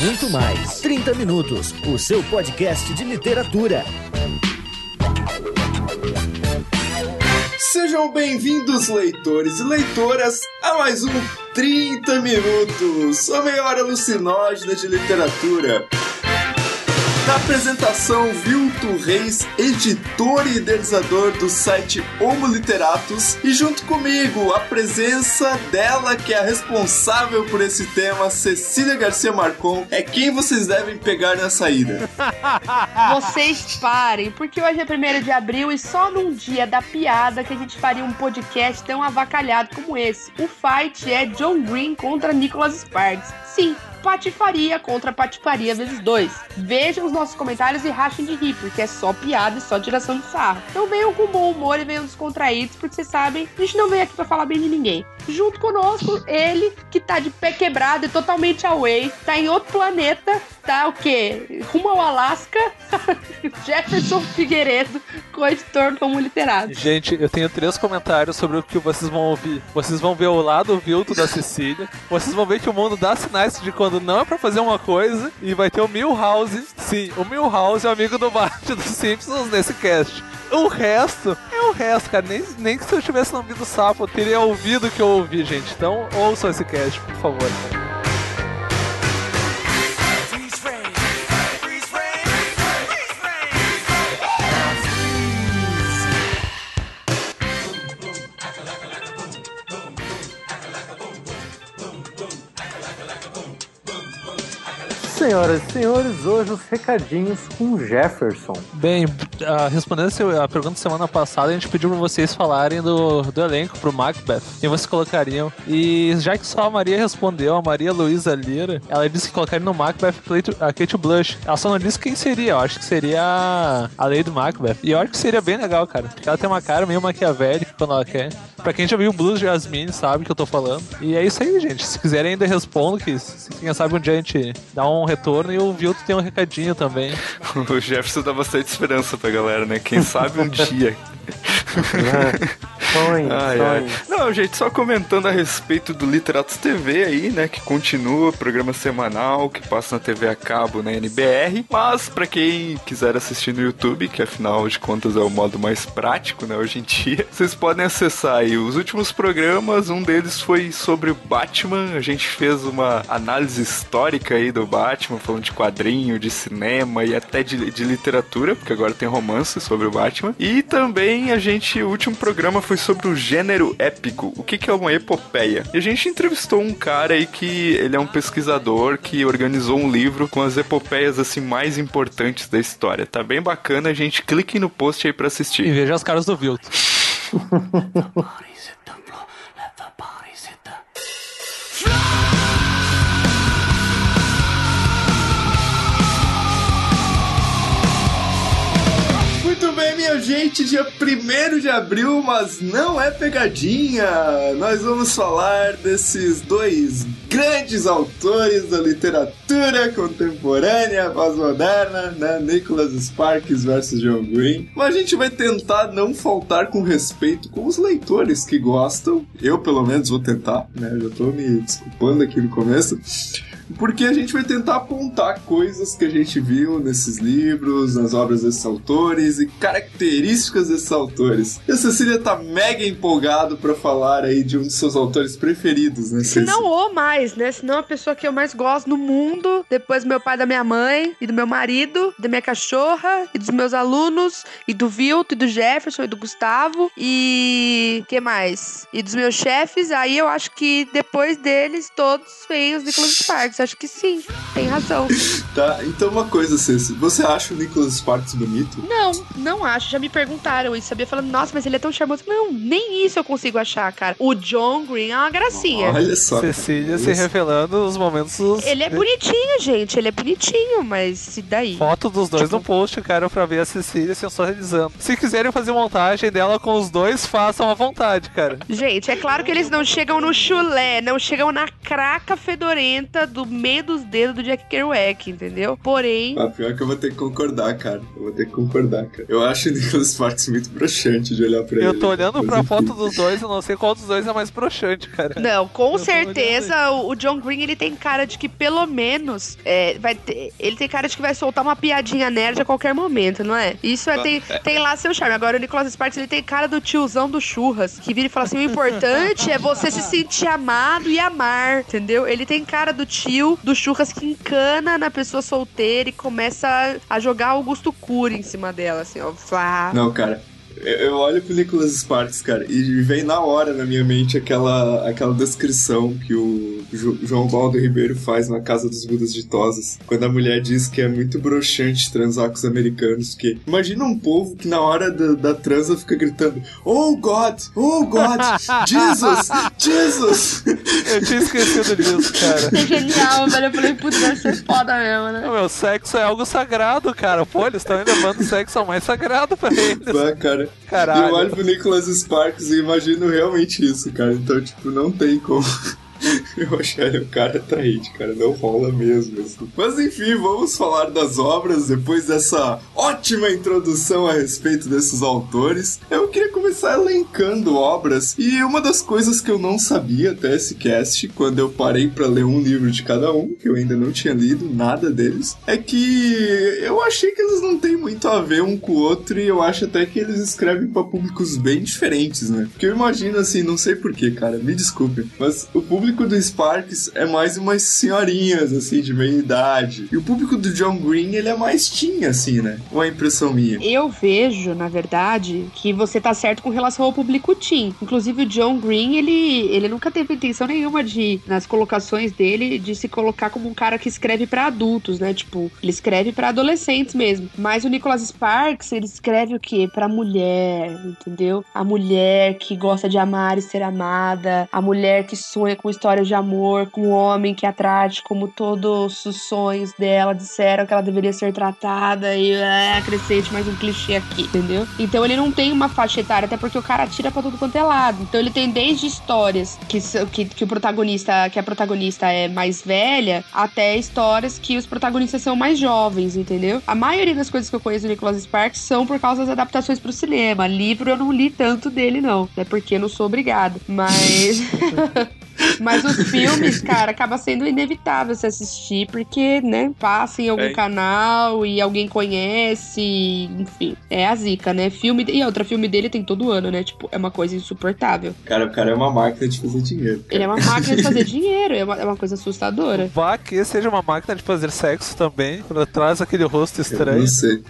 muito mais. 30 Minutos, o seu podcast de literatura. Sejam bem-vindos, leitores e leitoras, a mais um 30 Minutos, a meia alucinógena de literatura. Na apresentação, Vilto Reis, editor e idealizador do site Homo Literatus, e junto comigo, a presença dela, que é a responsável por esse tema, Cecília Garcia Marcon, é quem vocês devem pegar na saída. Vocês parem, porque hoje é 1 de abril e só num dia da piada que a gente faria um podcast tão avacalhado como esse. O fight é John Green contra Nicholas Sparks. Sim, patifaria contra patifaria vezes dois. Vejam os nossos comentários e rachem de rir, porque é só piada e só tiração de sarro. Então venham com bom humor e venham descontraídos, porque vocês sabem, a gente não veio aqui pra falar bem de ninguém. Junto conosco, ele, que tá de pé quebrado e totalmente away, tá em outro planeta, tá o quê? Rumo ao Alasca, Jefferson Figueiredo, co-editor como literado. Gente, eu tenho três comentários sobre o que vocês vão ouvir. Vocês vão ver o lado vilto da Cecília, vocês vão ver que o mundo dá sinais de quando não é pra fazer uma coisa, e vai ter o Milhouse. Sim, o Milhouse é amigo do Bart dos Simpsons nesse cast. O resto é o resto, cara. Nem, nem que se eu tivesse ouvido o sapo, eu teria ouvido o que eu ouvi, gente. Então ouçam esse cast, por favor. Senhoras e senhores, hoje os recadinhos com Jefferson. Bem, uh, respondendo a pergunta semana passada, a gente pediu pra vocês falarem do, do elenco pro Macbeth. Quem vocês colocariam? E já que só a Maria respondeu, a Maria Luísa Lira, ela disse que colocaria no Macbeth a Kate Blush. Ela só não disse quem seria. Eu acho que seria a Lady Macbeth. E eu acho que seria bem legal, cara. Porque ela tem uma cara meio maquiavélica quando ela quer. Pra quem já viu Blues Jasmine, sabe o que eu tô falando. E é isso aí, gente. Se quiserem ainda respondo, que se, quem sabe um dia a gente dá um retorno e o Vilto tem um recadinho também. o Jefferson dá bastante esperança pra galera, né? Quem sabe um dia. Sonho, ai, ai. Não, gente, só comentando a respeito do Literatos TV aí, né? Que continua, programa semanal que passa na TV a cabo na NBR. Mas para quem quiser assistir no YouTube, que afinal de contas é o modo mais prático, né? Hoje em dia, vocês podem acessar aí os últimos programas. Um deles foi sobre o Batman. A gente fez uma análise histórica aí do Batman, falando de quadrinho, de cinema e até de, de literatura, porque agora tem romance sobre o Batman. E também a gente, o último programa foi sobre o gênero épico. O que, que é uma epopeia? E a gente entrevistou um cara aí que ele é um pesquisador que organizou um livro com as epopeias assim mais importantes da história. Tá bem bacana, a gente clique no post aí para assistir. E veja as caras do Vilto. minha gente, dia 1 de abril, mas não é pegadinha. Nós vamos falar desses dois grandes autores da literatura contemporânea, pós-moderna, né? Nicholas Sparks versus John Green. Mas a gente vai tentar não faltar com respeito com os leitores que gostam. Eu, pelo menos, vou tentar, né? Já tô me desculpando aqui no começo porque a gente vai tentar apontar coisas que a gente viu nesses livros, nas obras desses autores e características desses autores. E a Cecília tá mega empolgado para falar aí de um dos seus autores preferidos, né? Se não ou mais, né? Se não a pessoa que eu mais gosto no mundo, depois do meu pai, da minha mãe, e do meu marido, da minha cachorra, e dos meus alunos, e do Vilto, e do Jefferson, e do Gustavo, e... que mais? E dos meus chefes, aí eu acho que depois deles, todos vêm os Nicholas Sparks. Acho que sim, tem razão. tá, então uma coisa, Ceci, você acha o Nicholas Sparks bonito? Não, não acho. Já me perguntaram isso, sabia? Falando, nossa, mas ele é tão charmoso. Não, nem isso eu consigo achar, cara. O John Green é uma gracinha. Olha só. Cecília se revelando nos momentos. Ele é bonitinho, gente. Ele é bonitinho, mas e daí? Foto dos dois tipo... no post, cara, pra ver a Cecília sensualizando. Se quiserem fazer montagem dela com os dois, façam à vontade, cara. Gente, é claro que eles não chegam no chulé, não chegam na craca fedorenta do meio dos dedos do Jack Kerouac, entendeu? Porém. Ah, pior que eu vou ter que concordar, cara. Eu vou ter que concordar, cara. Eu acho o Nicholas Sparks muito broxante de olhar pra eu ele. Eu tô olhando pra enfim. foto dos dois, eu não sei qual dos dois é mais broxante, cara. Não, com Eu certeza o o John Green ele tem cara de que pelo menos é, vai ter, ele tem cara de que vai soltar uma piadinha nerd a qualquer momento, não é? Isso é, tem, tem lá seu charme. Agora o Nicholas Sparks ele tem cara do tiozão do churras, que vira e fala assim: o importante é você se sentir amado e amar, entendeu? Ele tem cara do tio do churras que encana na pessoa solteira e começa a, jogar Augusto Cury em cima dela, assim, ó. Flá. Não, cara. Eu olho pro Nicholas Sparks, cara, e vem na hora na minha mente aquela, aquela descrição que o Jo- João Baldo Ribeiro faz na Casa dos Budas Ditosos, quando a mulher diz que é muito broxante transar com os americanos, que imagina um povo que na hora da, da transa fica gritando Oh God! Oh God! Jesus! Jesus! Eu tinha esquecido disso, cara. É genial, velho. Eu falei, putz, deve ser foda mesmo, né? Meu, sexo é algo sagrado, cara. Pô, eles estão levando o sexo ao mais sagrado pra eles. Bah, cara. Caralho. Eu olho pro Nicholas Sparks e imagino realmente isso, cara. Então, tipo, não tem como. Eu ele um cara atraente, cara. Não rola mesmo. Assim. Mas enfim, vamos falar das obras depois dessa ótima introdução a respeito desses autores. Eu queria começar elencando obras. E uma das coisas que eu não sabia até esse cast, quando eu parei pra ler um livro de cada um, que eu ainda não tinha lido nada deles, é que eu achei que eles não têm muito a ver um com o outro e eu acho até que eles escrevem pra públicos bem diferentes, né? Porque eu imagino assim, não sei porquê, cara, me desculpe, mas o público do Sparks é mais umas senhorinhas, assim, de meia idade. E o público do John Green, ele é mais teen, assim, né? É impressão minha? Eu vejo, na verdade, que você tá certo com relação ao público teen. Inclusive, o John Green, ele, ele nunca teve intenção nenhuma de, nas colocações dele, de se colocar como um cara que escreve pra adultos, né? Tipo, ele escreve pra adolescentes mesmo. Mas o Nicholas Sparks, ele escreve o quê? Pra mulher, entendeu? A mulher que gosta de amar e ser amada, a mulher que sonha com histórias de amor, com um homem que a trate como todos os sonhos dela disseram que ela deveria ser tratada e é, crescente, mais um clichê aqui, entendeu? Então ele não tem uma faixa etária, até porque o cara tira pra tudo quanto é lado. Então ele tem desde histórias que, que, que o protagonista, que a protagonista é mais velha, até histórias que os protagonistas são mais jovens, entendeu? A maioria das coisas que eu conheço do Nicholas Sparks são por causa das adaptações pro cinema. Livro eu não li tanto dele, não. Até porque eu não sou obrigada. Mas. Mas os filmes, cara, acaba sendo inevitável se assistir, porque, né, passa em algum É. canal e alguém conhece, enfim. É a zica, né? Filme. E outra, filme dele tem todo ano, né? Tipo, é uma coisa insuportável. Cara, o cara é uma máquina de fazer dinheiro. Ele é uma máquina de fazer dinheiro, é uma, é uma coisa assustadora. Vá que seja uma máquina de fazer sexo também, quando traz aquele rosto Eu estranho. não sei.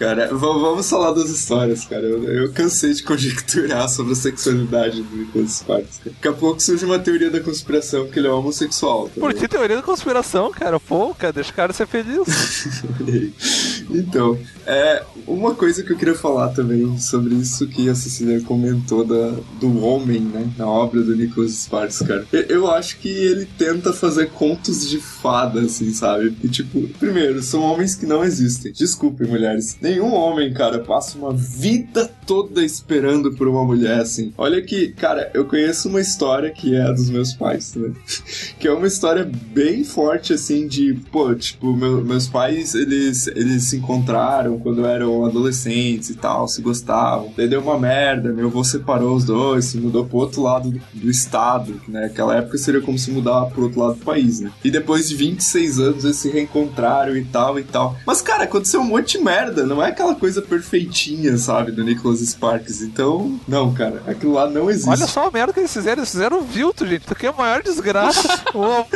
Cara, v- vamos falar das histórias, cara. Eu, eu cansei de conjecturar sobre a sexualidade do Nicholas Sparks. cara. Daqui a pouco surge uma teoria da conspiração que ele é homossexual. Por também. que teoria da conspiração, cara? Pô, cara, deixa o cara ser feliz. então, é, uma coisa que eu queria falar também sobre isso que a Cecília comentou da, do homem, né, na obra do Nicholas Sparks, cara. Eu, eu acho que ele tenta fazer contos de fada, assim, sabe? E tipo, primeiro, são homens que não existem. Desculpem, mulheres. Nenhum homem, cara, passa uma vida toda esperando por uma mulher, assim. Olha que, cara, eu conheço uma história que é a dos meus pais, né? que é uma história bem forte, assim, de, pô, tipo, meu- meus pais, eles, eles se encontraram quando eram adolescentes e tal, se gostavam. Daí deu uma merda, meu avô separou os dois, se mudou pro outro lado do, do estado, né? Naquela época seria como se mudar pro outro lado do país, né? E depois de 26 anos eles se reencontraram e tal e tal. Mas, cara, aconteceu um monte de merda, não é aquela coisa perfeitinha, sabe, do Nicholas Sparks. Então, não, cara, aquilo lá não existe. Olha só a merda que eles fizeram. Eles fizeram o Vilto, gente. Isso aqui é a maior desgraça. o, avô,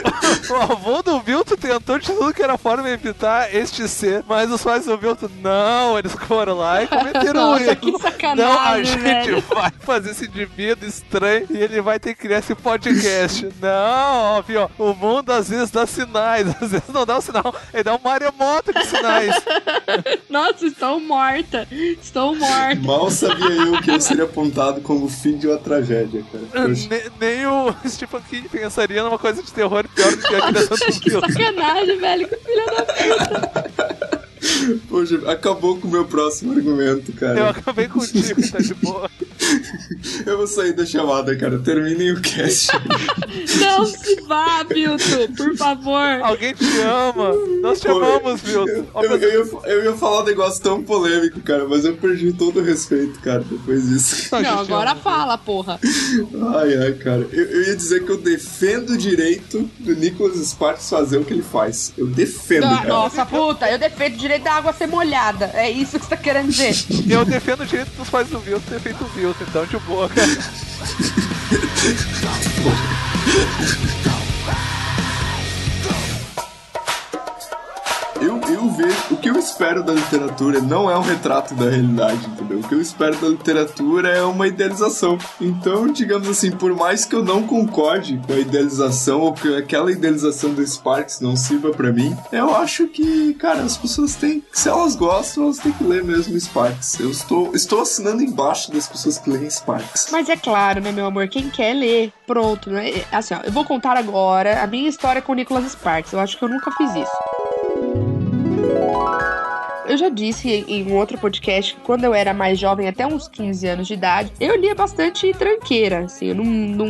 o avô do Vilto tentou de tudo que era forma de evitar este ser. Mas os pais do Vilto, não. Eles foram lá e cometeram um Nossa, erro. que sacanagem, Não, a gente velho. vai fazer esse indivíduo estranho e ele vai ter que criar esse podcast. Não, ó, viu? O mundo às vezes dá sinais, às vezes não dá um sinal. Ele dá um maremoto de sinais. Nossa, estou morta. Estou morta. Mal sabia eu que eu seria apontado como fim de uma tragédia, cara. Ne- nem o Stephen King pensaria numa coisa de terror pior do que a criação do. Sacanagem, velho. Que filha da poxa, acabou com o meu próximo argumento, Eu cara. acabei contigo, tá de boa. Eu vou sair da chamada, cara. Terminem o cast. Não se vá, Milton, por favor. Alguém te ama. Nós te Pô, amamos, Milton. Eu, eu, ia, eu ia falar um negócio tão polêmico, cara, mas eu perdi todo o respeito, cara, depois disso. a Não, agora ama. fala, porra. Ai, ai, cara. Eu, eu ia dizer que eu defendo o direito do Nicholas Sparks fazer o que ele faz. Eu defendo, Ah, cara. Nossa, puta, eu defendo o direito da água ser molhada. É isso que você tá querendo dizer. Eu defendo o direito dos pais do Milton ter feito o Milton, então de boa, cara. espero da literatura não é um retrato da realidade, entendeu? O que eu espero da literatura é uma idealização. Então, digamos assim, por mais que eu não concorde com a idealização ou que aquela idealização do Sparks não sirva pra mim, eu acho que, cara, as pessoas têm. Se elas gostam, elas têm que ler mesmo Sparks. Eu estou, estou assinando embaixo das pessoas que leem Sparks. Mas é claro, né, meu amor? Quem quer ler, pronto, né? Assim, ó, eu vou contar agora a minha história com o Nicholas Sparks. Eu acho que eu nunca fiz isso. Eu já disse em um outro podcast que quando eu era mais jovem, até uns 15 anos de idade, eu lia bastante tranqueira, assim, eu não, não,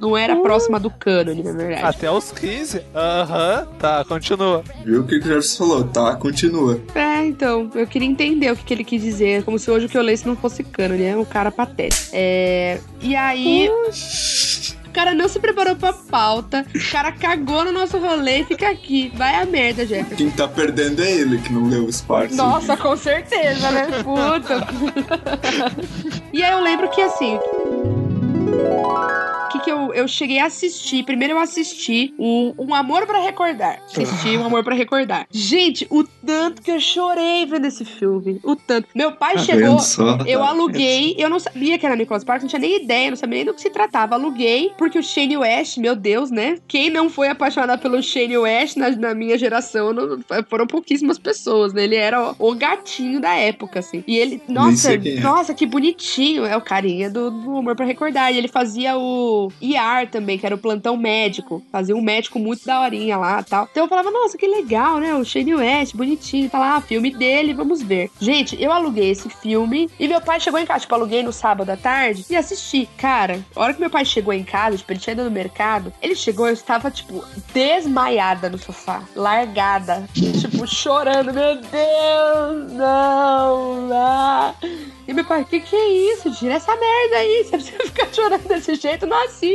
não era próxima do cânone, na verdade. Até os 15. Aham, tá, continua. Viu o que o Jervis falou? Tá, continua. É, então, eu queria entender o que, que ele quis dizer, como se hoje o que eu lesse não fosse cânone, é um cara patético. É, e aí... O cara não se preparou pra pauta, o cara cagou no nosso rolê e fica aqui. Vai a merda, Jefferson. Quem tá perdendo é ele que não leu o Sparks. Nossa, com certeza, né? Puta. e aí eu lembro que assim. Que, eu, eu cheguei a assistir? Primeiro eu assisti o Um Amor pra Recordar. Assisti Um Amor pra Recordar. Gente, o tanto que eu chorei vendo esse filme. O tanto. Meu pai Tá chegou. Eu aluguei, eu não sabia que era Nicholas Sparks, não tinha nem ideia, não sabia nem do que se tratava. Aluguei, porque o Shane West, meu Deus, né? Quem não foi apaixonado pelo Shane West na, na minha geração não- foram pouquíssimas pessoas, né? Ele era o, o gatinho da época, assim. E ele, nossa, é. nossa, que bonitinho. É o carinha do, do Amor pra Recordar. E ele fazia o IAR também, que era o plantão médico. Fazia um médico muito daorinha lá tal. Então eu falava, nossa, que legal, né? O Shane West, bonitinho, tá lá, filme dele, vamos ver. Gente, eu aluguei esse filme e meu pai chegou em casa, tipo, aluguei no sábado à tarde e assisti. Cara, a hora que meu pai chegou em casa, tipo, ele tinha ido no mercado, ele chegou, eu estava, tipo, desmaiada no sofá, largada, tipo, chorando, meu Deus, não, não. E meu pai, que que é isso? Tira essa merda aí. Você precisa ficar chorando desse jeito, não assiste.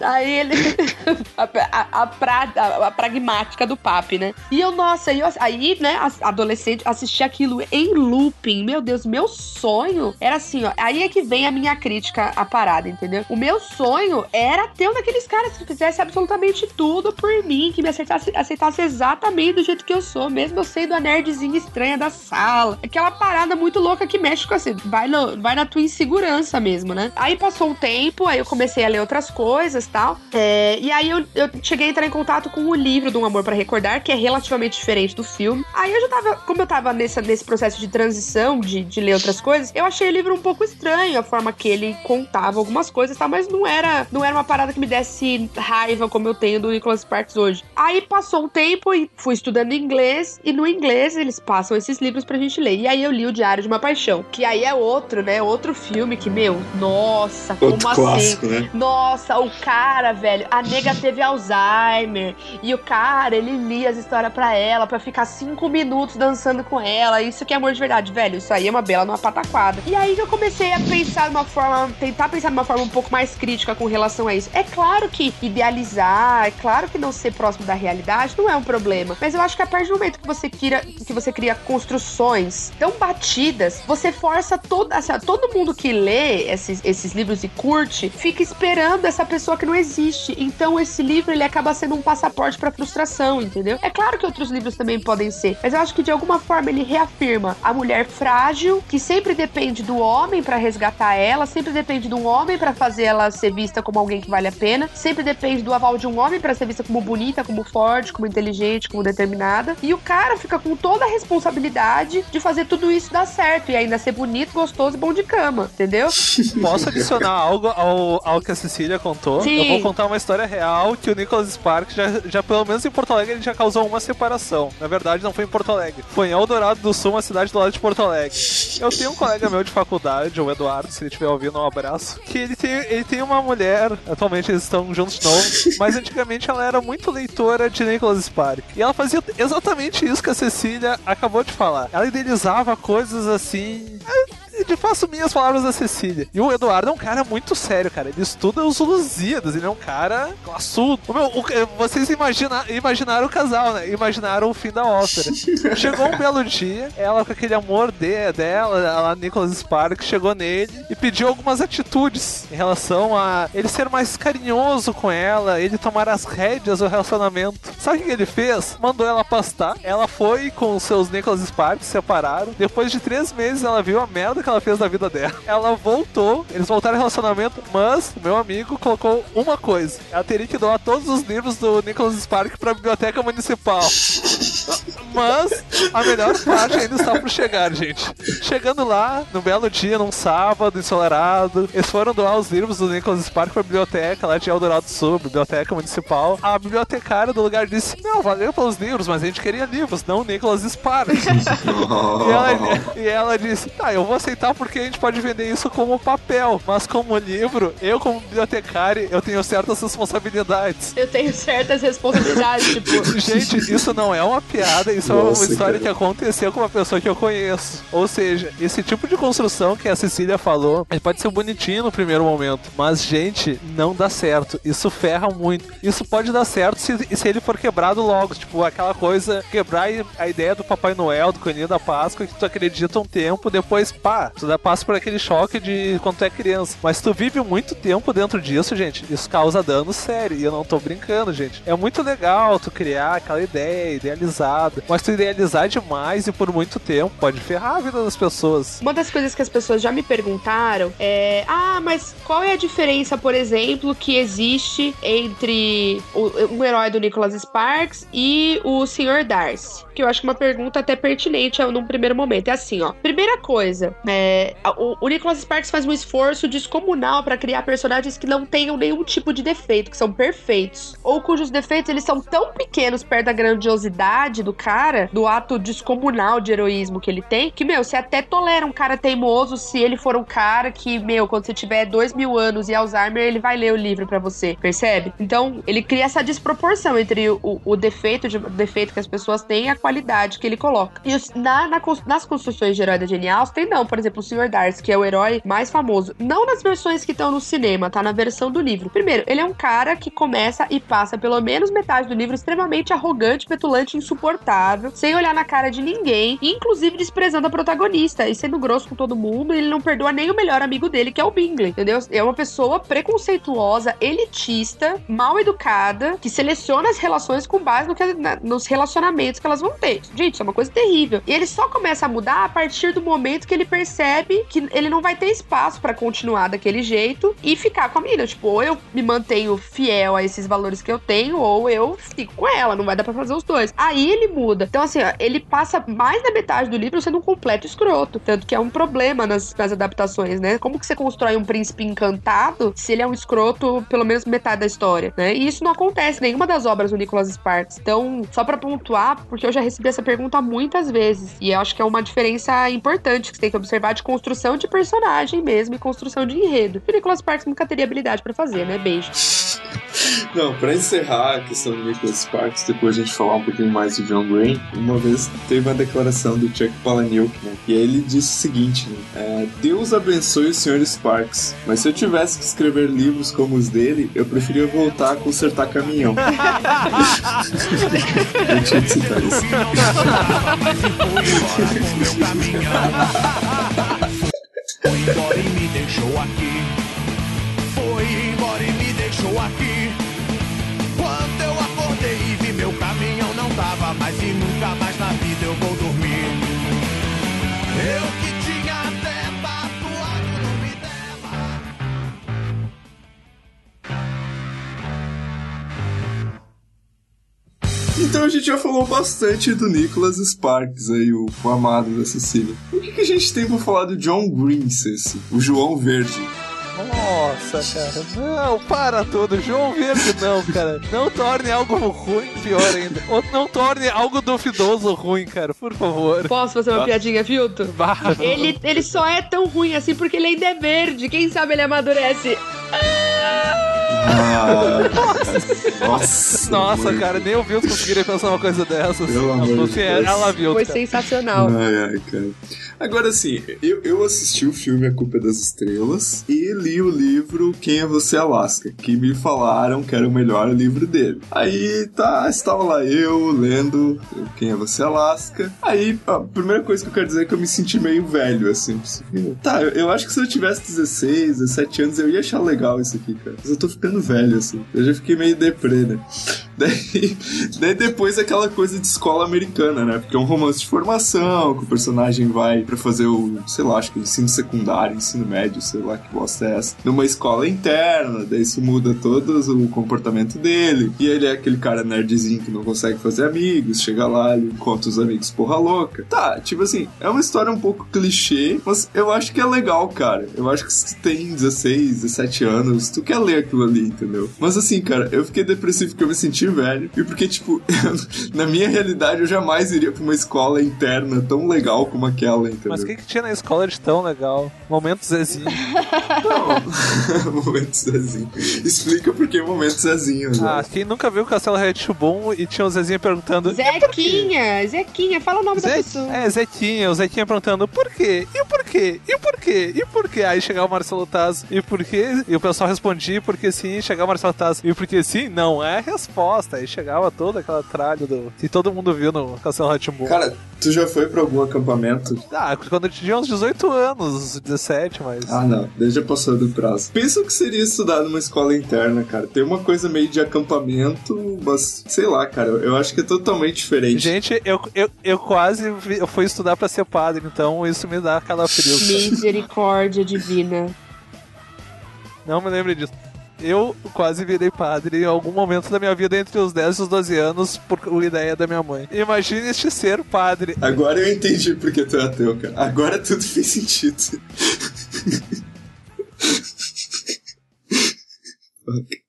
Aí ele. a, a, a, pra- a- pragmática do papi, né? E eu, nossa, eu, aí, né, adolescente, assisti aquilo em looping. Meu Deus, meu sonho era assim, ó. Aí é que vem a minha crítica à parada, entendeu? O meu sonho era ter um daqueles caras que fizesse absolutamente tudo por mim, que me aceitasse, aceitasse exatamente do jeito que eu sou, mesmo eu sendo a nerdzinha estranha da sala. Aquela parada muito louca que mexe com assim, vai, no, vai na tua insegurança mesmo, né? Aí passou um tempo, aí eu comecei a ler outras coisas e tal. É, e aí eu, eu cheguei a entrar em contato com o livro do Um Amor pra Recordar, que é relativamente diferente do filme. Aí eu já tava, como eu tava nessa, nesse processo de transição, de, de ler outras coisas, eu achei o livro um pouco estranho, a forma que ele contava algumas coisas, tá? Mas não era, não era uma parada que me desse raiva como eu tenho do Nicholas Sparks hoje. Aí passou um tempo e fui estudando inglês, e no inglês eles passam esses livros pra gente ler. E aí eu li o Diário de uma Paixão, que aí é outro, né? Outro filme que, meu, nossa, como Outro assim? clássico, né? Nossa, o cara, velho, a nega teve Alzheimer. E o cara, ele lia as histórias pra ela, pra ficar cinco minutos dançando com ela. Isso que é amor de verdade, velho. Isso aí é uma bela numa pataquada. E aí que eu comecei a pensar de uma forma, tentar pensar de uma forma um pouco mais crítica com relação a isso. É claro que idealizar, é claro que não ser próximo da realidade não é um problema. Mas eu acho que a partir do momento que você cria, que você cria construções tão batidas, você força todo, assim, todo mundo que lê esses, esses livros e curte, fica esperando essa pessoa que não existe. Então esse livro ele acaba sendo um passaporte pra frustração, entendeu? É claro que outros livros também podem ser, mas eu acho que de alguma forma ele reafirma a mulher frágil, que sempre depende do homem pra resgatar ela, sempre depende de um homem pra fazer ela ser vista como alguém que vale a pena, sempre depende do aval de um homem pra ser vista como bonita, como forte, como inteligente, como determinada. E o cara fica com toda a responsabilidade de fazer tudo isso dar certo e ainda ser bonito, gostoso e bom de cama, entendeu? Posso adicionar algo ao, ao que a Cecília contou? Sim. Eu vou contar uma história real que o Nicholas Sparks já, já, pelo menos em Porto Alegre, ele já causou uma separação. Na verdade, não foi em Porto Alegre. Foi em Eldorado do Sul, uma cidade do lado de Porto Alegre. Eu tenho um colega meu de faculdade, o Eduardo, se ele estiver ouvindo, um abraço. Que ele tem, ele tem uma mulher, atualmente eles estão juntos de novo, mas antigamente ela era muito leitora de Nicholas Sparks. E ela fazia exatamente isso que a Cecília acabou de falar. Ela idealizava coisas assim. De faço minhas palavras da Cecília. E o Eduardo é um cara muito sério, cara. Ele estuda os Lusíadas, ele é um cara classudo. O meu, o, vocês imagina, imaginaram o casal, né? Imaginaram o fim da ópera. chegou um belo dia, ela com aquele amor de, dela, a Nicholas Sparks, chegou nele e pediu algumas atitudes em relação a ele ser mais carinhoso com ela, ele tomar as rédeas do relacionamento. Sabe o que ele fez? Mandou ela pastar. Ela foi com os seus Nicholas Sparks, se separaram. Depois de três meses, ela viu a merda que ela fez da vida dela. Ela voltou, eles voltaram ao relacionamento, mas meu amigo colocou uma coisa: ela teria que doar todos os livros do Nicholas Spark pra biblioteca municipal. Mas a melhor parte ainda está por chegar, gente. Chegando lá, no belo dia, num sábado ensolarado, eles foram doar os livros do Nicholas Spark pra biblioteca lá de Eldorado do Sul, biblioteca municipal. A bibliotecária do lugar disse: Não, valeu pelos livros, mas a gente queria livros, não Nicholas Spark. e, ela, e ela disse: Tá, eu vou aceitar porque a gente pode vender isso como papel, mas como livro, eu, como bibliotecária, eu tenho certas responsabilidades. Eu tenho certas responsabilidades, tipo. Gente, isso não é uma piada, isso Nossa, é uma história cara. que aconteceu com uma pessoa que eu conheço. Ou seja, esse tipo de construção que a Cecília falou, ele pode ser bonitinho no primeiro momento, mas, gente, não dá certo. Isso ferra muito. Isso pode dar certo se, se ele for quebrado logo. Tipo, aquela coisa, quebrar a ideia do Papai Noel, do Coelhinho da Páscoa, que tu acredita um tempo, depois, pá, tu dá passa por aquele choque de quando tu é criança. Mas tu vive muito tempo dentro disso, gente, isso causa dano sério. E eu não tô brincando, gente. É muito legal tu criar aquela ideia idealizada, mas tu idealizar demais e por muito tempo pode ferrar a vida das pessoas. Uma das coisas que as pessoas já me perguntaram é: ah, mas qual é a diferença, por exemplo, que existe entre o, um herói do Nicholas Sparks e o Sr. Darcy? Que eu acho uma pergunta até pertinente num primeiro momento. É assim, ó. Primeira coisa, é, o, o Nicholas Sparks faz um esforço descomunal para criar personagens que não tenham nenhum tipo de defeito, que são perfeitos, ou cujos defeitos eles são tão pequenos perto da grandiosidade do cara, do ato descomunal de heroísmo que ele tem, que, meu, você até tolera um cara teimoso se ele for um cara que, meu, quando você tiver dois mil anos e Alzheimer, ele vai ler o livro para você, percebe? Então, ele cria essa desproporção entre o, o defeito, de, defeito que as pessoas têm e a qualidade que ele coloca. E na, na, nas construções de herói da Genial, tem não, por exemplo, o Sr. Darcy, que é o herói mais famoso. Não nas versões que estão no cinema, tá na versão do livro. Primeiro, ele é um cara que começa e passa pelo menos metade do livro extremamente arrogante, petulante, insuportável, sem olhar na cara de ninguém, inclusive desprezando a protagonista e sendo grosso com todo mundo. Ele não perdoa nem o melhor amigo dele, que é o Bingley, entendeu? É uma pessoa preconceituosa, elitista, mal educada, que seleciona as relações com base no que, na, nos relacionamentos que elas vão ter. Gente, isso é uma coisa terrível. E ele só começa a mudar a partir do momento que ele percebe que ele não vai ter espaço para continuar daquele jeito e ficar com a menina. Tipo, ou eu me mantenho fiel a esses valores que eu tenho, ou eu fico com ela. Não vai dar pra fazer os dois. Aí ele muda. Então, assim, ó, ele passa mais da metade do livro sendo um completo escroto. Tanto que é um problema nas, nas adaptações, né? Como que você constrói um príncipe encantado se ele é um escroto pelo menos metade da história, né? E isso não acontece em nenhuma das obras do Nicholas Sparks. Então, só para pontuar, porque eu já recebi essa pergunta muitas vezes. E eu acho que é uma diferença importante que você tem que observar de construção de personagem mesmo e construção de enredo. Que o Nicholas nunca teria habilidade para fazer, né? Beijo. Não, pra encerrar a questão do Nicholas Sparks, depois a gente falar um pouquinho mais do John Green, uma vez teve uma declaração do Chuck Palahniuk, né? E aí ele disse o seguinte, né? É, Deus abençoe o Sr. Sparks, mas se eu tivesse que escrever livros como os dele, eu preferia voltar a consertar caminhão. eu tinha que citar isso. Foi embora e me deixou aqui. Foi embora e me deixou aqui. Quando eu acordei e vi meu caminhão não tava mais e nunca mais na vida eu vou dormir. Eu que tinha até tatuado o nome dela. Então a gente já falou bastante do Nicholas Sparks aí, o, o amado da Cecília. O que, que a gente tem pra falar do John Green, Ceci? O João Verde. Nossa, cara. Não, para tudo. João Verde, não, cara. Não torne algo ruim pior ainda. Ou não torne algo duvidoso ruim, cara. Por favor. Posso fazer uma piadinha, Filtro? Vá. Ele, ele só é tão ruim assim porque ele ainda é verde. Quem sabe ele amadurece. Ah, nossa, Nossa, cara, nem o Vilto conseguiria pensar uma coisa dessas. Pelo amor de Você Deus. ela viu. Foi cara. sensacional. Ai, ai, cara. Agora assim, eu, eu assisti o filme A Culpa é das Estrelas e li o livro Quem é Você Alaska, que me falaram que era o melhor livro dele. Aí tá, estava lá eu lendo Quem é Você Alaska. Aí a primeira coisa que eu quero dizer é que eu me senti meio velho, assim. Tá, eu, acho que se eu tivesse 16, 17 anos eu ia achar legal isso aqui, cara. Mas eu tô ficando velho, assim. Eu já fiquei meio deprê, né? Daí, daí depois aquela coisa de escola americana, né? Porque é um romance de formação, que o personagem vai pra fazer o, sei lá, acho que ensino secundário, ensino médio, sei lá que bosta é essa, numa escola interna, daí isso muda todo o comportamento dele. E ele é aquele cara nerdzinho que não consegue fazer amigos, chega lá, ele encontra os amigos porra louca. Tá, tipo assim, é uma história um pouco clichê, mas eu acho que é legal, cara. Eu acho que se tu tem 16, 17 anos, tu quer ler aquilo ali, entendeu? Mas assim, cara, eu fiquei depressivo porque eu me senti velho. E porque, tipo, na minha realidade eu jamais iria pra uma escola interna tão legal como aquela, entendeu? Mas o que, que tinha na escola de tão legal? Momento Zezinho. Não. momento Zezinho. Explica por que momento Zezinho, né? Ah, quem nunca viu o Castelo Retibum e tinha o Zezinho perguntando. Zequinha, Zequinha, fala o nome da Zé... pessoa. É, Zequinha, o Zequinha perguntando por quê? E o porquê? E o porquê? E o porquê? Aí chegava o Marcelo Taz, e por quê? E o pessoal respondia porque sim, chegava o Marcelo Taz, e porque sim, não é a resposta. Aí chegava toda aquela tralha do. que todo mundo viu no Castelo Retibum. Cara, tu já foi pra algum acampamento? Ah, quando eu tinha uns 18 anos, 17, mas. Ah, não. Daí já passou do prazo. Pensa o que seria estudar numa escola interna, cara. Tem uma coisa meio de acampamento, mas sei lá, cara. Eu acho que é totalmente diferente. Gente, eu, eu, eu quase vi- eu fui estudar pra ser padre, então isso me dá calafrio. Misericórdia divina. Não me lembre disso. Eu quase virei padre em algum momento da minha vida entre os 10 e os 12 anos por ideia da minha mãe. Imagine este ser padre. Agora eu entendi porque tu é ateu, cara. Agora tudo fez sentido. Fuck.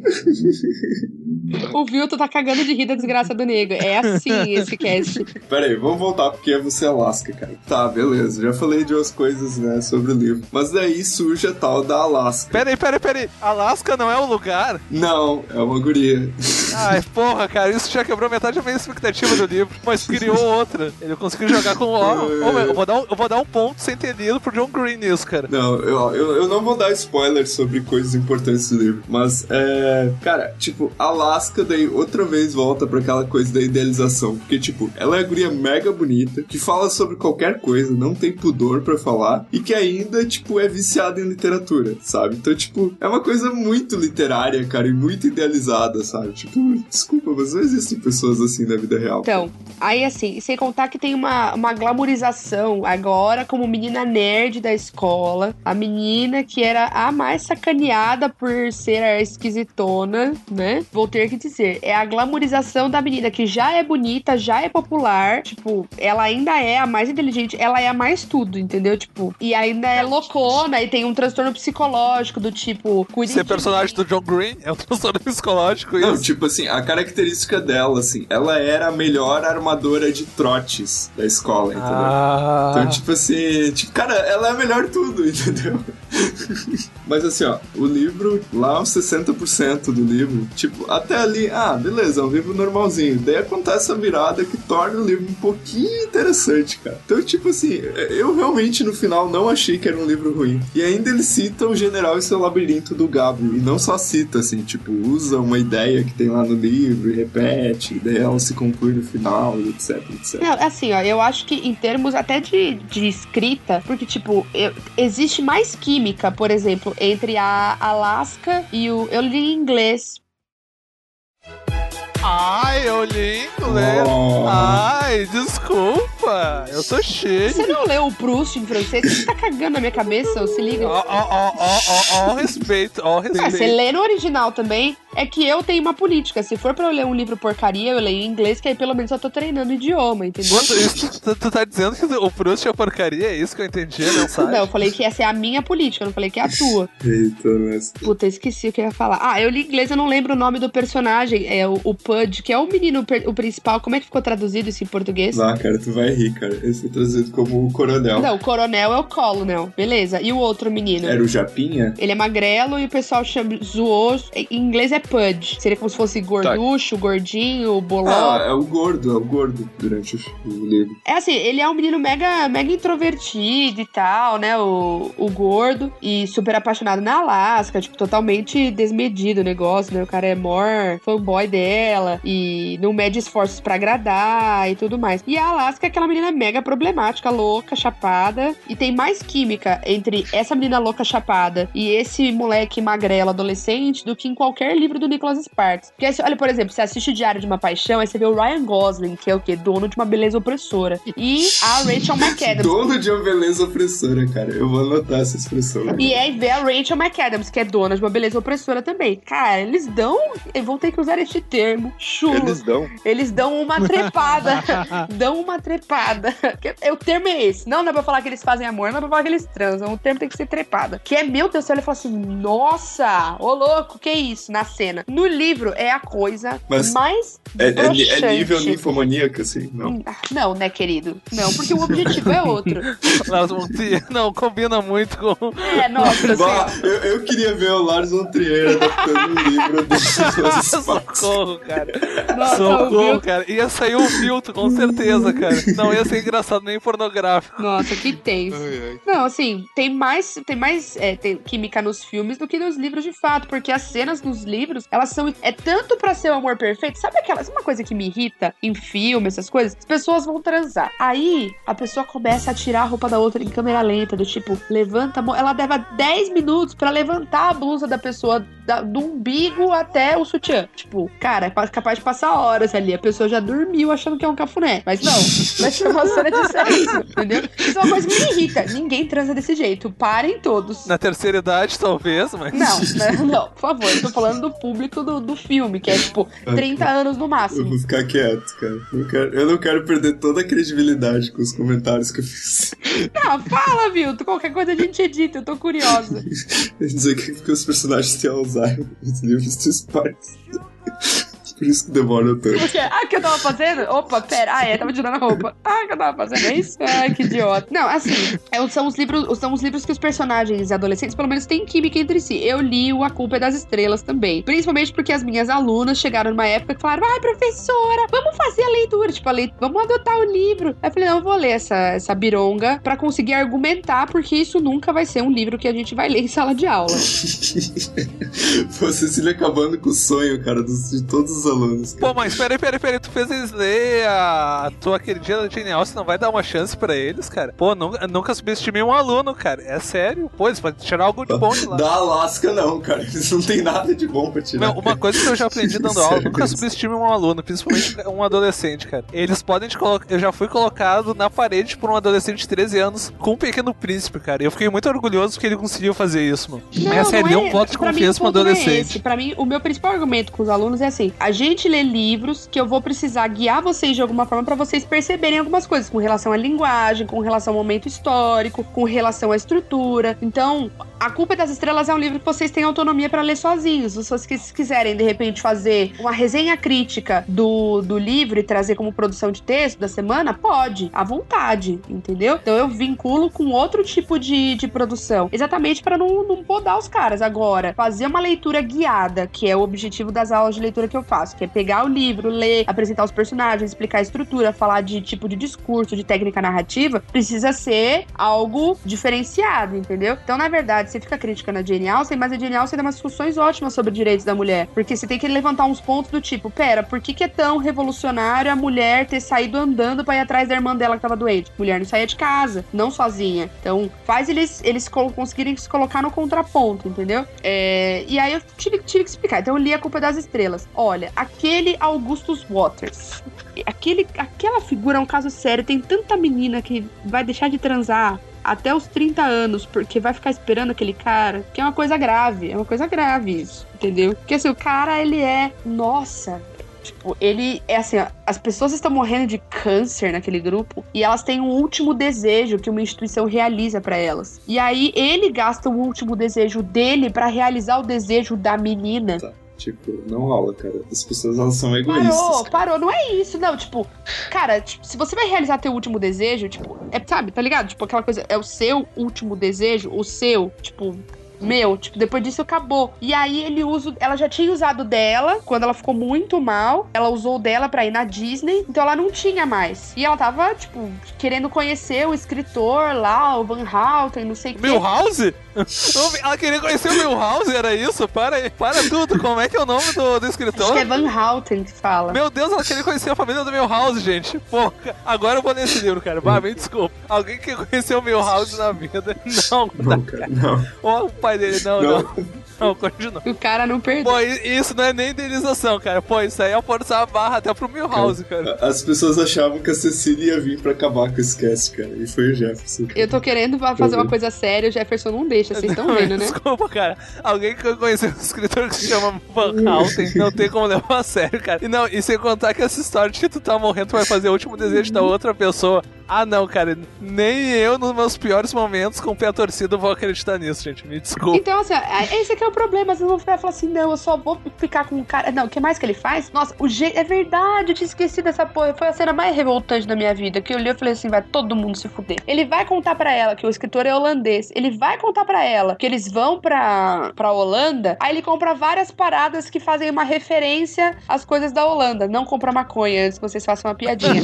O Vilto tá cagando de rir da desgraça do nego. É assim esse cast. Pera aí, vamos voltar porque é você Alaska, cara. Tá, beleza. Já falei de umas coisas, né, sobre o livro. Mas daí surge a tal da Alaska. Peraí, peraí, peraí. Alasca não é o lugar? Não, é uma guria. Ai, porra, cara, isso já quebrou metade da minha expectativa do livro, mas criou outra. Ele conseguiu jogar com. Ó, ó, eu, vou dar um, eu vou dar um ponto sem ter lido pro John Green nisso, cara. Não, eu, eu, eu não vou dar spoiler sobre coisas importantes do livro, mas é. Cara, tipo, Alaska daí outra vez volta pra aquela coisa da idealização. Porque, tipo, ela é a guria mega bonita, que fala sobre qualquer coisa, não tem pudor pra falar, e que ainda, tipo, é viciada em literatura, sabe? Então, tipo, é uma coisa muito literária, cara, e muito idealizada, sabe? Tipo, desculpa, mas não existem pessoas assim na vida real. Então, aí assim, sem contar que tem uma, uma glamorização agora como menina nerd da escola, a menina que era a mais sacaneada por ser a né? Vou ter que dizer, é a glamorização da menina que já é bonita, já é popular, tipo, ela ainda é a mais inteligente, ela é a mais tudo, entendeu? Tipo, e ainda é loucona e tem um transtorno psicológico do tipo, Ser de personagem do John Green é um transtorno psicológico Não, isso. tipo assim, a característica dela, assim, ela era a melhor armadora de trotes da escola, entendeu? Ah, Então, tipo assim, tipo, cara, ela é a melhor tudo, entendeu? Mas assim, ó, o livro, lá uns 60% do livro, tipo, até ali, ah, beleza, é um livro normalzinho. Daí acontece a virada que torna o livro um pouquinho interessante, cara. Então, tipo assim, eu realmente no final não achei que era um livro ruim. E ainda ele cita o general e seu labirinto do Gabo. E não só cita, assim, tipo, usa uma ideia que tem lá no livro e repete, daí ela se conclui no final, etc, etc. Não, assim, ó, eu acho que em termos até de, de escrita, porque, tipo, eu- existe mais química, por exemplo, entre a Alaska e o. Eu li inglês. Ai, eu li inglês. Oh. Ai, desculpa. Eu sou cheio. Você não leu o Proust em francês? Você tá cagando na minha cabeça, ô, se liga. Ó, ó, ó, ó, ó, ó, o respeito, ó, o Ah, você respeito. lê no original também. é que eu tenho uma política. Se for pra eu ler um livro porcaria, eu leio em inglês, que aí pelo menos eu tô treinando o idioma, entendeu? Isso, tu, tu tá dizendo que o Proust é porcaria? É isso que eu entendi, a mensagem? Não, eu falei que essa é a minha política, eu não falei que é a tua. Eita, mas... Puta, esqueci o que eu ia falar. Ah, eu li inglês, eu não lembro o nome do personagem. É o, o Pudge, que é o menino o principal. Como é que ficou traduzido isso em português? Ah, cara, tu vai rir, cara. Esse foi trazido como o coronel. Não, o coronel é o Colonel. Beleza. E o outro menino? Era o Japinha? Ele é magrelo e o pessoal chama, zoou. Em inglês é Pudge. Seria como se fosse gorducho, gordinho, bolão. Ah, é o gordo, é o gordo durante o, livro. É assim, ele é um menino mega, mega introvertido e tal, né? O, o gordo. E super apaixonado na Alaska. Tipo, totalmente desmedido o negócio, né? O cara é mor fanboy dela. E não mede esforços pra agradar e tudo mais. E a Alaska é aquela menina mega problemática, louca, chapada. E tem mais química entre essa menina louca, chapada e esse moleque magrelo adolescente do que em qualquer livro do Nicholas Sparks. Porque, olha, por exemplo, você assiste o Diário de uma Paixão, aí você vê o Ryan Gosling, que é o quê? Dono de uma beleza opressora. E a Rachel McAdams. Dono de uma beleza opressora, cara. Eu vou anotar essa expressão. E aí vê a Rachel McAdams, que é dona de uma beleza opressora também. Cara, eles dão. Eu vou ter que usar este termo. Chulo. Eles dão. Eles dão uma trepada. dão uma trepada. Que- é, O termo é esse. Não dá pra falar que eles fazem amor, não dá pra falar que eles transam. O termo tem que ser trepada. Que é, meu Deus do céu, ele fala assim: Nossa, ô louco, que isso? Na cena. No livro é a coisa Mas mais. É, é, é nível ninfomaníaca, assim? Não. Ah, Não, né, querido? Não, porque o objetivo é outro. Lars von Trier não combina muito com. É, nossa, Bah, assim, eu, eu queria ver o Lars von Trier adaptando um livro desses Socorro, cara. nossa, Socorro, cara. Ia sair um filtro, com certeza, cara. Não ia ser engraçado nem pornográfico. Nossa, que tenso. Não, assim, tem mais, tem mais é, tem química nos filmes do que nos livros de fato, porque as cenas nos livros, elas são é tanto pra ser o amor perfeito. Sabe aquela, sabe uma coisa que me irrita em filme, essas coisas? As pessoas vão transar. Aí a pessoa começa a tirar a roupa da outra em câmera lenta, do tipo, levanta a mão, ela leva 10 minutos pra levantar a blusa da pessoa da- do umbigo até o sutiã. Tipo, cara, é pa- capaz de passar horas ali. A pessoa já dormiu achando que é um cafuné. Mas não, ser uma cena de sexo, entendeu? Isso é uma coisa que me irrita. Ninguém transa desse jeito. Parem todos. Na terceira idade, talvez, mas. Não, né? não, por favor, eu tô falando do público do, do filme, que é tipo 30 anos no Eu máximo. vou ficar quieto, cara. Eu, quero- eu não quero perder toda a credibilidade com os comentários que eu fiz. Não, fala, Vilto. Qualquer coisa a gente edita, eu tô curiosa. Eu dizer que os personagens têm Alzheimer nos livros dos Sparks. Por isso que demora tanto. Porque, ah, que eu tava fazendo? Opa, pera. Ah, é, tava tirando a roupa. Ah, que eu tava fazendo é isso? Ai, que idiota. Não, assim, é, são os livros, são os livros que os personagens adolescentes, pelo menos, têm química entre si. Eu li o A Culpa é das Estrelas também. Principalmente porque as minhas alunas chegaram numa época que falaram: ai, professora, vamos fazer a leitura. Tipo, a leit vamos adotar o livro. Aí eu falei: não, eu vou ler essa, essa bironga pra conseguir argumentar, porque isso nunca vai ser um livro que a gente vai ler em sala de aula. Pô, Cecília acabando com o sonho, cara, de todos os alunos. Pô, mas peraí, peraí, peraí, tu fez eles ler a tua queridinha da Jane Austen, não vai dar uma chance pra eles, cara? Pô, nunca, nunca subestimei um aluno, cara. É sério. Pô, eles podem tirar algo de bom de lá. Da Alaska, não, cara. Eles não tem nada de bom pra tirar. Meu, uma coisa que eu já aprendi dando aula, Sério nunca isso? subestime um aluno, principalmente um adolescente, cara. Eles podem te colocar. Eu já fui colocado na parede por um adolescente de 13 anos com um pequeno príncipe, cara. Eu fiquei muito orgulhoso porque ele conseguiu fazer isso, mano. Essa é ali um voto de pra mim, confiança pra um ponto não é adolescente. esse. Pra mim, o meu principal argumento com os alunos é assim: a gente lê livros que eu vou precisar guiar vocês de alguma forma pra vocês perceberem algumas coisas com relação à linguagem, com relação ao momento histórico, com relação à estrutura. Então, A Culpa é das Estrelas é um livro que vocês têm autonomia pra ler sozinhos. Se vocês quiserem, de repente, fazer uma resenha crítica do, do livro e trazer como produção de texto da semana, pode, à vontade, entendeu? Então eu vinculo com outro tipo de, de produção, exatamente pra não, não podar os caras. Agora, fazer uma leitura guiada, que é o objetivo das aulas de leitura que eu faço, que é pegar o livro, ler, apresentar os personagens, explicar a estrutura, falar de tipo de discurso, de técnica narrativa, precisa ser algo diferenciado, entendeu? Então, na verdade, você fica criticando a Jane Austen, mas a Jane Austen dá umas discussões ótimas sobre direitos da mulher, porque você tem que levantar uns pontos do tipo, pera, por que, que é tão revolucionário a mulher ter saído andando pra ir atrás da irmã dela que tava doente? Mulher não saía de casa, não sozinha. Então, faz eles, eles co- conseguirem se colocar no contraponto, entendeu? É, e aí eu tive, tive que explicar. Então eu li A Culpa das Estrelas. Olha, aquele Augustus Waters, aquele, aquela figura é um caso sério. Tem tanta menina que vai deixar de transar até os 30 anos, porque vai ficar esperando aquele cara, que é uma coisa grave, é uma coisa grave isso, entendeu? Porque assim, o cara, ele é, nossa, Tipo, ele é assim, as pessoas estão morrendo de câncer naquele grupo e elas têm um último desejo que uma instituição realiza pra elas. E aí ele gasta o último desejo dele pra realizar o desejo da menina. Tipo, não rola, cara. As pessoas elas são egoístas. Parou, cara. parou, não é isso, não. Tipo, cara, tipo, se você vai realizar teu último desejo, tipo, é, sabe, tá ligado? Tipo, aquela coisa, é o seu último desejo, o seu, tipo. Meu, tipo, depois disso acabou. E aí ele usa. Ela já tinha usado dela quando ela ficou muito mal. Ela usou dela pra ir na Disney. Então ela não tinha mais. E ela tava, tipo, querendo conhecer o escritor lá, o Van Houten, não sei o quê. Milhouse? Ela queria conhecer o Milhouse, era isso? Para aí, para tudo. Como é que é o nome do, do Acho escritor? que é Van Houten que fala. Meu Deus, ela queria conhecer a família do Milhouse, gente. Pô, agora eu vou nesse livro, cara. Bah, me desculpa. Alguém que conheceu o Milhouse na vida. Não, Não, cara, não. Ó, o pai dele, não, Não. não. Não, continua. O cara não perdeu. Pô, isso não é nem indenização, cara. Pô, isso aí é forçar a barra até pro Milhouse, cara. As pessoas achavam que a Cecília ia vir pra acabar com esse cast, cara. E foi o Jefferson. cara. Eu tô querendo fazer uma coisa séria, o Jefferson não deixa, vocês estão vendo, né? Desculpa, cara. Alguém que eu conheci um escritor que se chama Van Houten não tem como levar a sério, cara. E não, e sem contar que essa história de que tu tá morrendo, tu vai fazer o último desejo da outra pessoa. Ah, não, cara. Nem eu, nos meus piores momentos, com o pé torcido, vou acreditar nisso, gente. Me desculpa. Então, assim, é- esse aqui é o problema. Vocês vão ficar e falar assim: não, eu só vou ficar com o cara. Não, o que mais que ele faz? Nossa, o jeito. É verdade, eu tinha esquecido dessa porra. Foi a cena mais revoltante da minha vida. Que eu li e falei assim: vai todo mundo se fuder. Ele vai contar pra ela que o escritor é holandês. Ele vai contar pra ela que eles vão pra, pra Holanda. Aí ele compra várias paradas que fazem uma referência às coisas da Holanda. Não compra maconha antes que vocês façam uma piadinha.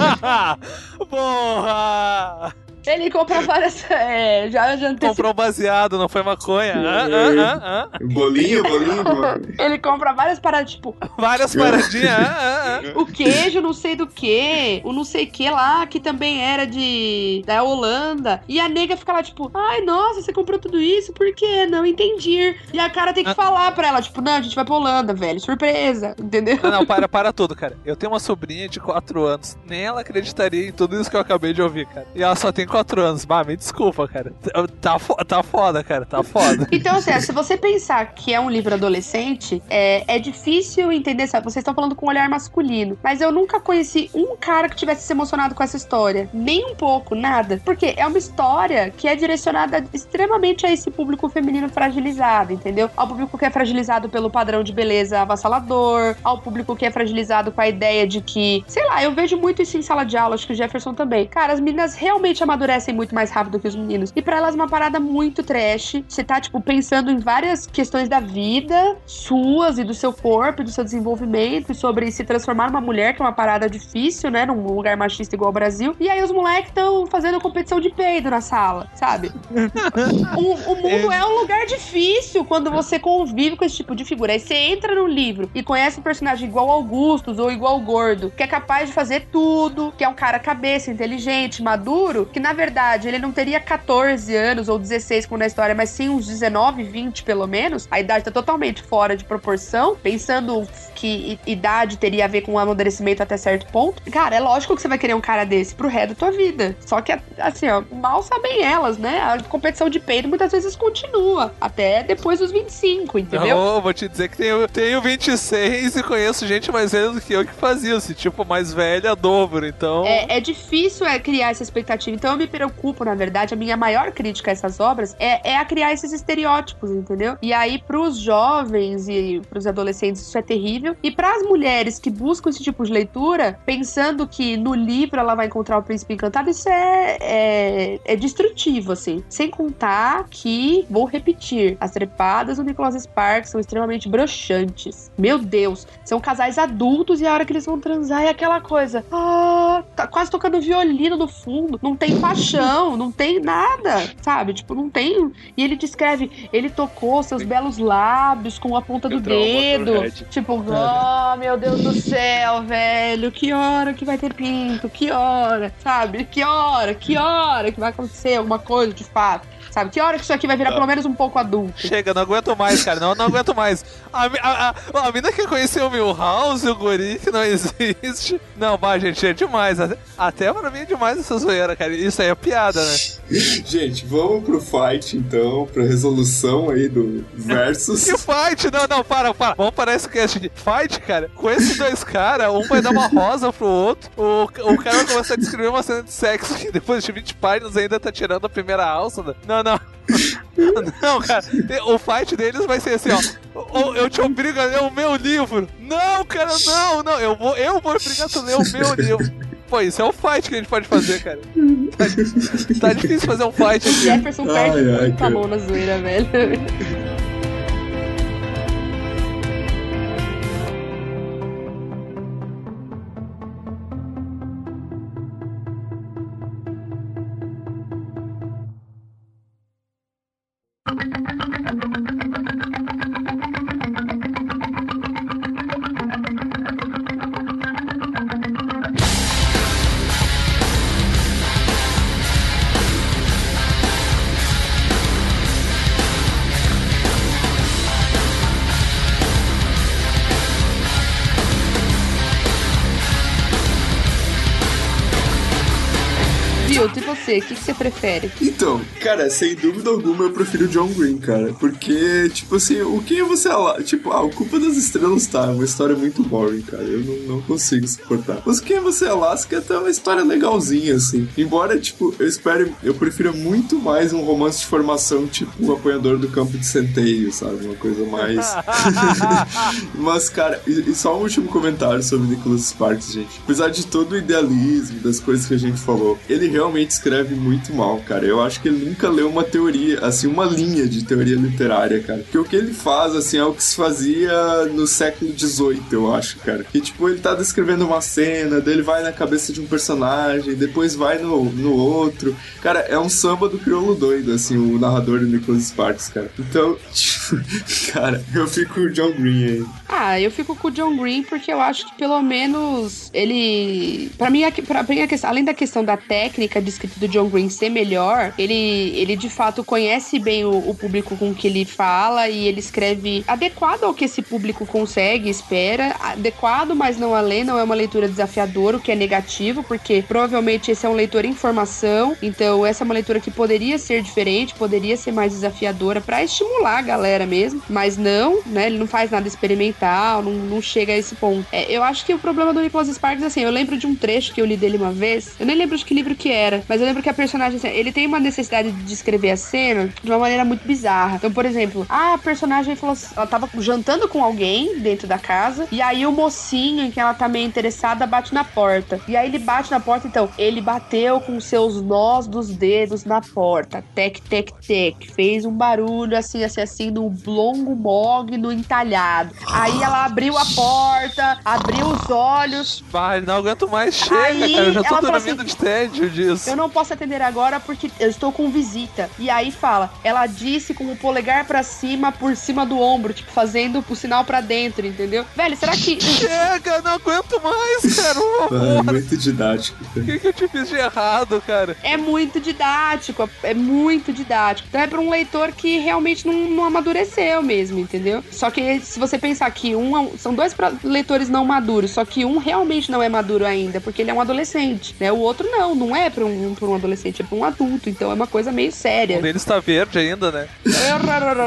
Porra! 와. Ele compra várias. É, já, já antecipo. Comprou baseado, não foi maconha. Ah, ah, ah, ah. Bolinho, bolinho, mano. Ele compra várias paradas, tipo, Várias paradinhas. Ah, ah, ah. o queijo não sei do que, o não sei que lá, que também era de da Holanda. E a nega fica lá, tipo, ai, nossa, você comprou tudo isso? Por quê? Não entendi. E a cara tem que Ah. falar pra ela, tipo, não, a gente vai pra Holanda, velho. Surpresa, entendeu? Não, não, para, para tudo, cara. Eu tenho uma sobrinha de 4 anos. Nem ela acreditaria em tudo isso que eu acabei de ouvir, cara. E ela só tem 4 anos. Bah, me desculpa, cara. Tá, tá foda, cara. Tá foda. Então, assim, se você pensar que é um livro adolescente, é, é difícil entender, sabe? Vocês estão falando com um olhar masculino. Mas eu nunca conheci um cara que tivesse se emocionado com essa história. Nem um pouco, nada. Porque é uma história que é direcionada extremamente a esse público feminino fragilizado, entendeu? Ao público que é fragilizado pelo padrão de beleza avassalador, ao público que é fragilizado com a ideia de que, sei lá, eu vejo muito isso em sala de aula, acho que o Jefferson também. Cara, as meninas realmente amadurecem muito mais rápido que os meninos. E pra elas é uma parada muito trash. Você tá, tipo, pensando em várias questões da vida, suas e do seu corpo, e do seu desenvolvimento, e sobre se transformar numa mulher, que é uma parada difícil, né? Num lugar machista igual o Brasil. E aí os moleques estão fazendo competição de peido na sala, sabe? o, o mundo é um lugar difícil quando você convive com esse tipo de figura. Aí você entra no livro e conhece um personagem igual Augustus ou igual Gordo, que é capaz de fazer tudo, que é um cara cabeça, inteligente, maduro, que na verdade ele não teria 14 anos ou 16 como na história, mas sim uns 19, 20 pelo menos. A idade tá totalmente fora de proporção, pensando que idade teria a ver com o amadurecimento até certo ponto. Cara, é lógico que você vai querer um cara desse pro resto da tua vida. Só que, assim, ó, mal sabem elas, né? A competição de peito muitas vezes continua até depois dos 25, entendeu? Eu vou te dizer que tenho, tenho 26 e conheço gente mais velha do que eu que fazia esse tipo mais velha, dobro. Então. É, é difícil é, criar essa expectativa. Então eu me preocupo, na verdade, a minha maior crítica a essas obras é, é a criar esses estereótipos, entendeu? E aí, pros jovens e pros adolescentes, isso é terrível. E pras mulheres que buscam esse tipo de leitura, pensando que no livro ela vai encontrar o príncipe encantado, isso é, é, é destrutivo, assim. Sem contar que, vou repetir, as trepadas do Nicholas Sparks são extremamente broxantes. Meu Deus, são casais adultos e a hora que eles vão transar é aquela coisa. Ah, tá quase tocando violino no fundo. Não tem paixão, não tem nada, sabe? Tipo, não tem. E ele descreve, ele tocou seus belos lábios com a ponta do dedo. Tipo, oh, meu Deus do céu, velho. Que hora que vai ter pinto? Que hora? Sabe? Que hora? Que hora que vai acontecer alguma coisa de fato? Sabe? Que hora que isso aqui vai virar pelo menos um pouco adulto? Chega, não aguento mais, cara. Não, não aguento mais. A, a, a, a mina que conheceu o Milhouse, o guri que não existe. Não, bah, gente, é demais. Até, até pra mim é demais essa zoeira, cara. Isso aí é piada, né? Gente, vamos pro fight então, pra resolução aí do versus. Que fight? Não, não, para, para. Vamos parar esse cast de fight, cara. Com esses dois caras, um vai dar uma rosa pro outro, o, o cara vai começar a descrever uma cena de sexo que depois de 20 páginas ainda tá tirando a primeira alça. né? Não, não. Não, cara, o fight deles vai ser assim, ó. "Ô, Eu te obrigo a ler o meu livro. Não, cara, não, não. Eu vou, eu vou obrigar tu a ler o meu livro. Pô, isso é um fight que a gente pode fazer, cara. Tá, tá difícil fazer um fight aqui. Jefferson perde Ai, ai, muito a mão na zoeira, velho. Você? O que, que você prefere? Então, cara, sem dúvida alguma eu prefiro o John Green, cara. Porque, tipo assim, o que você. Tipo, ah, o Culpa das Estrelas tá, é uma história muito boring, cara. Eu não, não consigo suportar. Mas quem você Alaska é uma história legalzinha, assim. Embora, tipo, eu espero, eu prefiro muito mais um romance de formação, tipo, o apanhador do campo de centeio, sabe? Uma coisa mais. Mas, cara, e, e só um último comentário sobre Nicholas Sparks, gente. Apesar de todo o idealismo, das coisas que a gente falou, ele realmente escreve muito mal, cara. Eu acho que ele nunca leu uma teoria, assim, uma linha de teoria literária, cara. Porque o que ele faz, assim, é o que se fazia no século XVIII, eu acho, cara. Que, tipo, ele tá descrevendo uma cena, daí ele vai na cabeça de um personagem, depois vai no, no outro. Cara, é um samba do crioulo doido, assim, o narrador do Nicholas Sparks, cara. Então, tipo, cara, eu fico com o John Green aí. Ah, eu fico com o John Green porque eu acho que pelo menos ele. Pra mim, pra mim a questão- além da questão da técnica de escrita do John Green ser melhor, ele, ele de fato conhece bem o, o público com que ele fala e ele escreve adequado ao que esse público consegue, espera. Adequado, mas não além, não é uma leitura desafiadora, o que é negativo, porque provavelmente esse é um leitor em formação, então essa é uma leitura que poderia ser diferente, poderia ser mais desafiadora pra estimular a galera mesmo, mas não, né? Ele não faz nada experimental, não, não chega a esse ponto. É, eu acho que o problema do Nicholas Sparks, assim, eu lembro de um trecho que eu li dele uma vez, eu nem lembro de que livro que era, mas eu lembro que a personagem, assim, ele tem uma necessidade de descrever a cena de uma maneira muito bizarra. Então, por exemplo, a personagem falou assim, ela tava jantando com alguém dentro da casa, e aí o mocinho em que ela tá meio interessada bate na porta. E aí ele bate na porta, então, ele bateu com seus nós dos dedos na porta. Tec, tec, tec. Fez um barulho assim, assim, assim, no longo mogno entalhado. Aí ela abriu a porta, abriu os olhos. Vai, não aguento mais, chega, Aí cara. Eu já tô dormindo assim, de tédio disso. Eu não posso atender agora porque eu estou com visita. E aí fala, ela disse com o polegar pra cima, por cima do ombro, tipo, fazendo o sinal pra dentro, entendeu? Velho, será que. Chega, não aguento mais, cara. É muito didático. O que, que eu te fiz de errado, cara? É muito didático, é muito didático. Então é pra um leitor que realmente não, não amadureceu mesmo, entendeu? Só que se você pensar que um é são dois leitores não maduros, só que um realmente não é maduro ainda, porque ele é um adolescente, né? O outro não, não é pra um, pra um adolescente, é pra um adulto. Então é uma coisa meio séria. O deles tá verde ainda, né?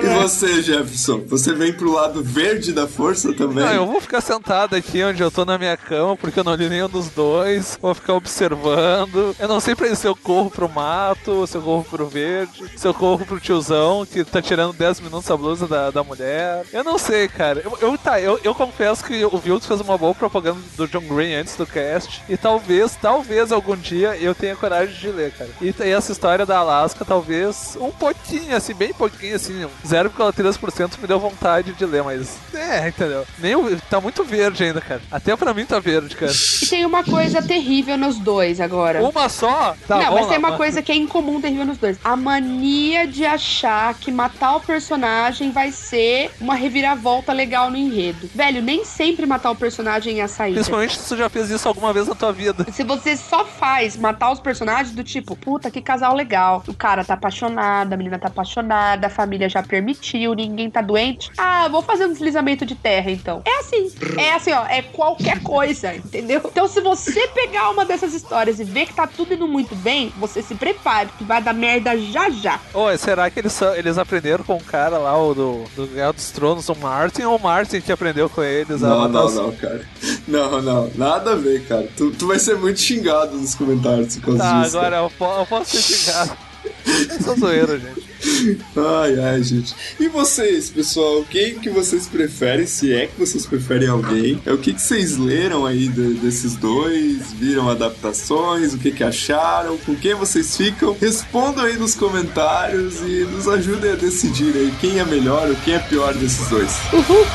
E você, Jefferson? Você vem pro lado verde da força também? Não, eu vou ficar sentado aqui onde eu tô na minha cama, porque eu não li nenhum dos dois. Vou ficar observando. Eu não sei pra se eu corro pro mato, se eu corro pro verde, se eu corro pro tiozão que tá tirando 10 minutos a blusa da, da mulher. Eu não sei, cara. Eu, eu- tá, eu, eu confesso que o Vilks fez uma boa propaganda do John Green antes do cast. E talvez, talvez algum dia eu tenha coragem de ler, cara. E, e essa história da Alaska, talvez um pouquinho, assim, bem pouquinho, assim, 0,3% me deu vontade de ler, mas. É, entendeu? Nem o- tá muito verde ainda, cara. Até pra mim tá verde, cara. E tem uma coisa terrível nos dois agora. Uma só? Tá, não, mas tem lá, uma coisa que é incomum terrível nos dois. A mania de achar que matar o personagem vai ser uma reviravolta legal no enredo. Velho, nem sempre matar o personagem é a saída. Principalmente se tu já fez isso alguma vez na tua vida. Se você só faz matar os personagens, do tipo, puta, que casal legal. O cara tá apaixonado, a menina tá apaixonada, a família já permitiu, ninguém tá doente. Ah, vou fazer um deslizamento de terra então. É assim. É assim, ó, é qualquer coisa, entendeu? Então, se você pegar uma dessas histórias e ver que tá tudo indo muito bem, você se prepare, que vai dar merda já já. Oi, será que eles, são- eles aprenderam com o cara lá, o do, do Guerra dos Tronos, o Martin, ou o Martin que aprendeu com eles? a Não, não, não, cara. Não, não, nada a ver, cara. Tu, tu vai ser muito xingado nos comentários por causa Tá, disso. agora eu, po- eu posso ser xingado. Eu sou zoeiro, gente. Ai, ai, gente. E vocês, pessoal? Quem que vocês preferem? Se é que vocês preferem alguém? É o que, que vocês leram aí de- desses dois? Viram adaptações? O que que acharam? Com quem vocês ficam? Respondam aí nos comentários e nos ajudem a decidir aí quem é melhor ou quem é pior desses dois. Uhul!